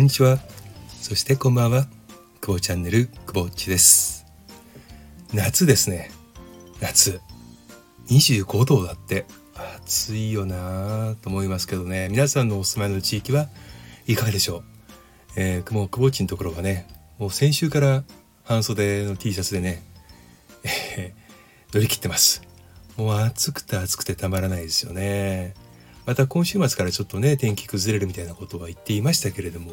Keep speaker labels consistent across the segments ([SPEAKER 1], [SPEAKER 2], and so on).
[SPEAKER 1] こんにちは。そしてこんばんは。久保チャンネル久保っちです。夏ですね。夏。25度だって。暑いよなと思いますけどね。皆さんのお住まいの地域はいかがでしょう、えー、久保っちのところはねもう先週から半袖の T シャツでね、えー、乗り切ってます。もう暑くて暑くてたまらないですよね。また今週末からちょっとね天気崩れるみたいなことは言っていましたけれども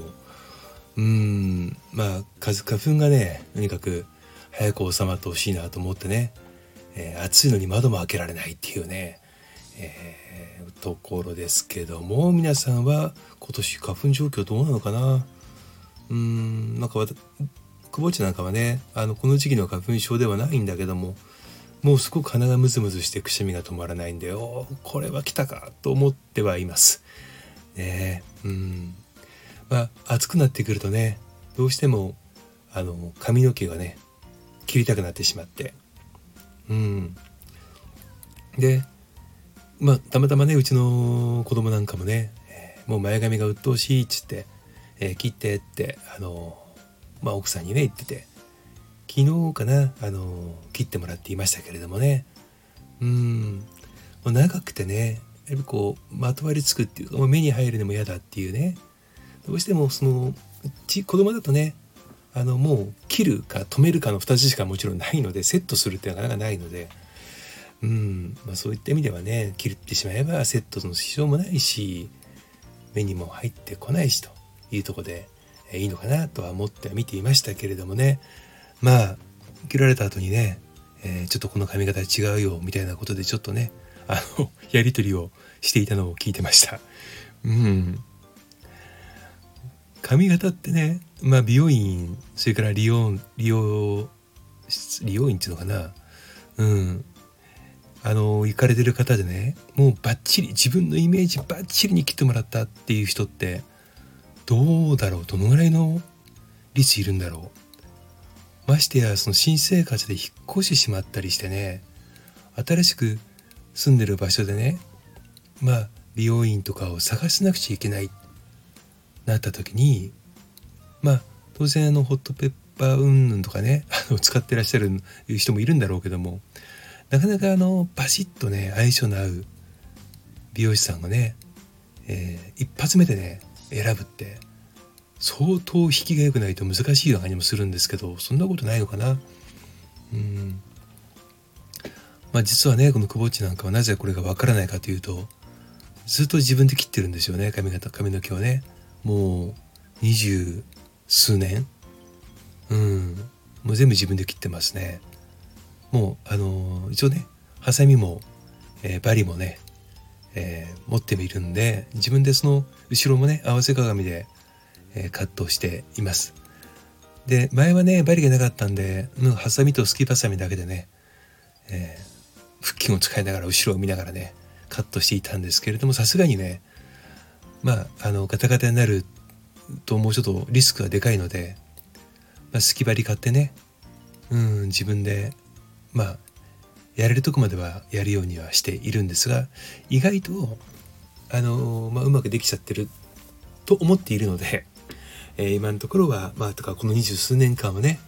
[SPEAKER 1] うーん。まあ花粉がねとにかく早く収まってほしいなと思ってね、えー、暑いのに窓も開けられないっていうね、えー、ところですけども皆さんは今年花粉状況どうなのかな？うーんなんか久保地なんかはねあのこの時期の花粉症ではないんだけどももうすごく鼻がムズムズしてくしゃみが止まらないんでおこれは来たかと思ってはいます。ねうん。まあ暑くなってくるとねどうしてもあの髪の毛がね切りたくなってしまって。うん。でまあたまたまねうちの子供なんかもね、えー、もう前髪が鬱陶しいっつって、えー、切ってってあのまあ奥さんにね言ってて昨日かなあの切ってもらっていましたけれどもね。うん。もう長くてねやっぱこうまとわりつくっていうかもう目に入るのも嫌だっていうねどうしてもその子供だとねあのもう切るか止めるかの2つしかもちろんないのでセットするってなかなかないのでうん、まあ、そういった意味ではね切ってしまえばセットの支障もないし目にも入ってこないしというとこで、えいいのかなとは思って見ていましたけれどもね。まあ切られた後にね、えー、ちょっとこの髪型違うよみたいなことでちょっとねあのやり取りをしていたのを聞いてました。うん。髪型ってねまあ美容院それから利用利用利用院っていうのかな。うん。あの行かれてる方でねもうバッチリ自分のイメージバッチリに切ってもらったっていう人ってどうだろうどのぐらいの率いるんだろう。ましてやその新生活で引っ越してしまったりしてね新しく住んでる場所でねまあ美容院とかを探さなくちゃいけないなった時にまあ当然あのホットペッパーうんぬんとかね あの使ってらっしゃる人もいるんだろうけどもなかなかあのバシッとね相性の合う美容師さんがね、えー、一発目でね選ぶって相当引きが良くないと難しいような感じもするんですけどそんなことないのかな。うん。まあ実はねこの久保地なんかはなぜこれがわからないかというとずっと自分で切ってるんですよね髪型髪の毛をね。もう二十数年？うん。もう全部自分で切ってますね。もうあの一応ねハサミも、えー、バリもね、えー、持ってみるんで自分でその後ろもね合わせ鏡でえカットしています。で前はね針がなかったんでハサミとスキーバサミだけでね、えー、腹筋を使いながら後ろを見ながらねカットしていたんですけれどもさすがにねまああのガタガタになるともうちょっとリスクがでかいので、まあ、スキバリ買ってねうん自分でまあやれるとこまではやるようにはしているんですが意外とあの、まあ、うまくできちゃってると思っているのでえー、今のところはまあとかこの二十数年間はね、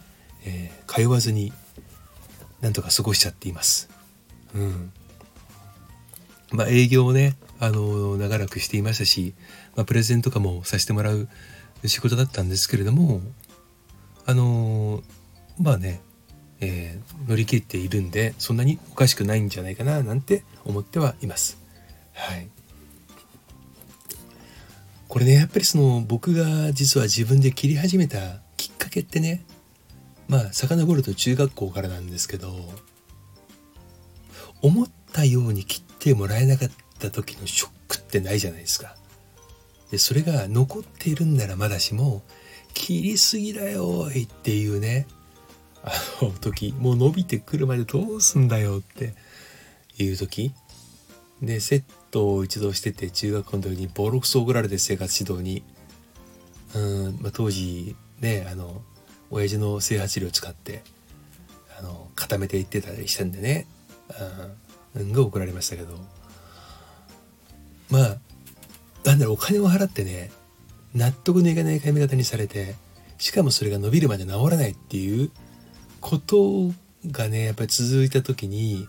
[SPEAKER 1] えー、通わずになんとか過ごしちゃっています。うん。まあ営業をね、あの長らくしていましたし、まあ、プレゼンとかもさせてもらう仕事だったんですけれども、あのまあね、えー、乗り切っているんでそんなにおかしくないんじゃないかななんて思ってはいます。はい。これねやっぱりその僕が実は自分で切り始めたきっかけってねまあ遡ると中学校からなんですけど思ったように切ってもらえなかった時のショックってないじゃないですか。でそれが残っているんならまだしも切りすぎだよいっていうねあの時もう伸びてくるまでどうすんだよっていう時。でセットを一度してて中学校の時にボロクソ怒られて生活指導に。うん、まあ、当時ねあの親父の整髪料使ってあの固めていってたりしたんでね。うんが怒られましたけど。まあなんだろうお金を払ってね納得のいかない髪型にされてしかもそれが伸びるまで治らないっていうことがねやっぱり続いた時に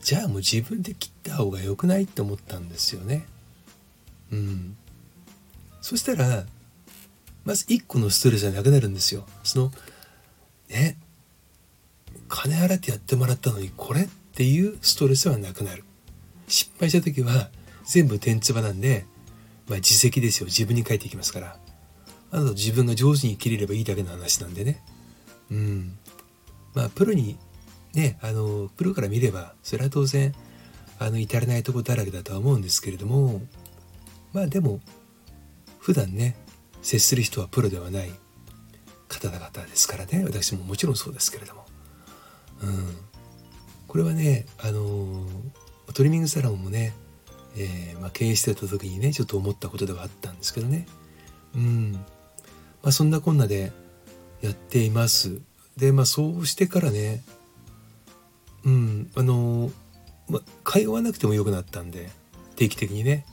[SPEAKER 1] じゃあもう自分で切った方が良くないって思ったんですよね。うん。そしたらまず1個のストレスがなくなるんですよ。そのね金払ってやってもらったのにこれっていうストレスはなくなる。失敗した時は全部天つばなんで、まあ、自責ですよ。自分に返ってきますから。あと自分が上手に切れればいいだけの話なんでね。うん。まあプロにねあのプロから見ればそれは当然あの至らないとこだらけだとは思うんですけれどもまあでも普段ね接する人はプロではない方々ですからね。私ももちろんそうですけれども。うん。これはねあのトリミングサロンもね、えー、まあ、経営してた時にねちょっと思ったことではあったんですけどね。うん。まあそんなこんなでやっています。でまあそうしてからねうん。あのまあ通わなくてもよくなったんで定期的にね。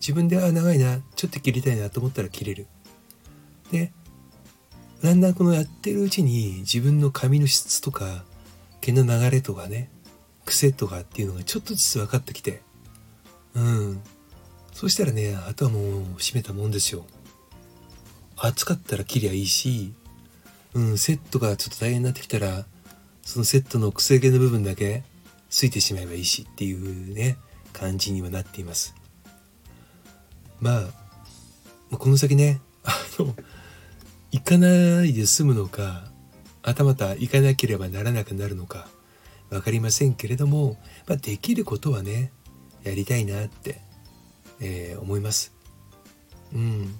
[SPEAKER 1] 自分であ長いなちょっと切りたいなと思ったら切れる。でだんだんこのやってるうちに自分の髪の質とか毛の流れとかね癖とかっていうのがちょっとずつ分かってきてうん。そしたらねあとはもう閉めたもんですよ。暑かったら切りゃいいし、うん、セットがちょっと大変になってきたらそのセットの癖毛の部分だけついてしまえばいいしっていうね感じにはなっています。まあこの先ねあの行かないで済むのかはたまた行かなければならなくなるのか分かりませんけれども、まあ、できることはねやりたいなって、えー、思います。うん、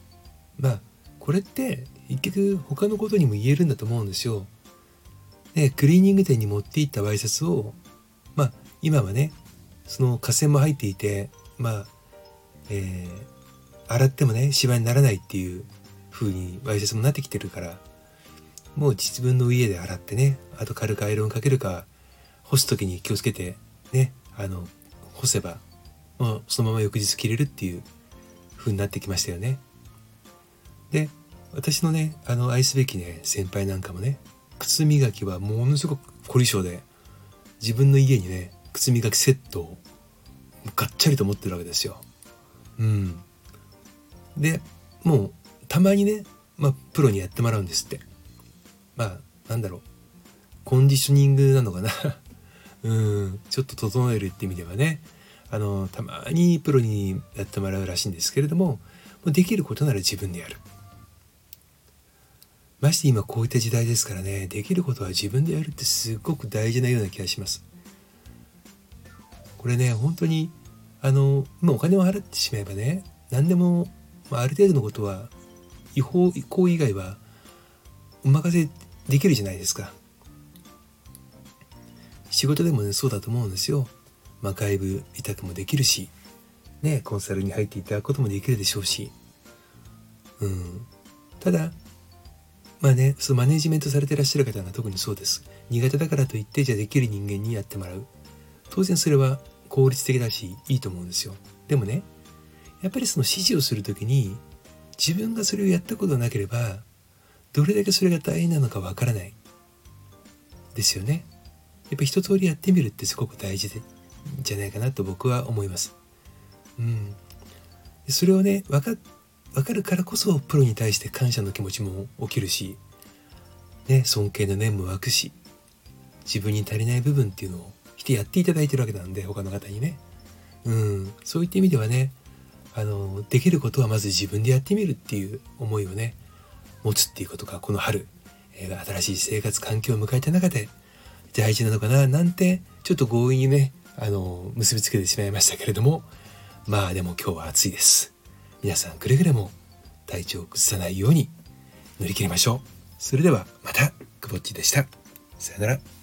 [SPEAKER 1] まあこれって結局他のことにも言えるんだと思うんですよ。ね、クリーニング店に持っていったワイシャツをまあ今はねその河川も入っていてまあ、えー、洗ってもねシワにならないっていう風にワイシャツもなってきてるからもう自分の家で洗ってねあと軽くアイロンかけるか干す時に気をつけてねあの干せばもうそのまま翌日着れるっていう風になってきましたよね。で私のねあの愛すべきね先輩なんかもね靴磨きはものすごく凝り性で自分の家にね靴磨きセットをがっちゃりと持ってるわけですよ。うん、でもうたまにね、まあ、プロにやってもらうんですって。まあなんだろうコンディショニングなのかな うんちょっと整えるって意味ではねあのたまにプロにやってもらうらしいんですけれどもできることなら自分でやる。まして今こういった時代ですからねできることは自分でやるってすごく大事なような気がします。これね本当にあの、まあ、お金を払ってしまえばね何でも、まあ、ある程度のことは違法行為以外はお任せできるじゃないですか。仕事でもねそうだと思うんですよ。まあ、外部委託もできるし、ね、コンサルに入っていただくこともできるでしょうし、うん、ただまあねそのマネジメントされてらっしゃる方が特にそうです。苦手だからといってじゃあできる人間にやってもらう。当然それは効率的だしいいと思うんですよ。でもねやっぱりその指示をする時に自分がそれをやったことなければどれだけそれが大変なのかわからない。ですよね。やっぱ一通りやってみるってすごく大事でじゃないかなと僕は思います。うん、それをね分か分かるからこそプロに対して感謝の気持ちも起きるし、ね、尊敬の念も湧くし自分に足りない部分っていうのをしてやっていただいてるわけなんで他の方にね、うん、そういった意味ではねあのできることはまず自分でやってみるっていう思いをね持つっていうことがこの春、えー、新しい生活環境を迎えた中で大事なのかななんてちょっと強引にねあの結びつけてしまいましたけれどもまあでも今日は暑いです。皆さんくれぐれも体調を崩さないように乗り切りましょう。それではまたくぼっちでした。さよなら。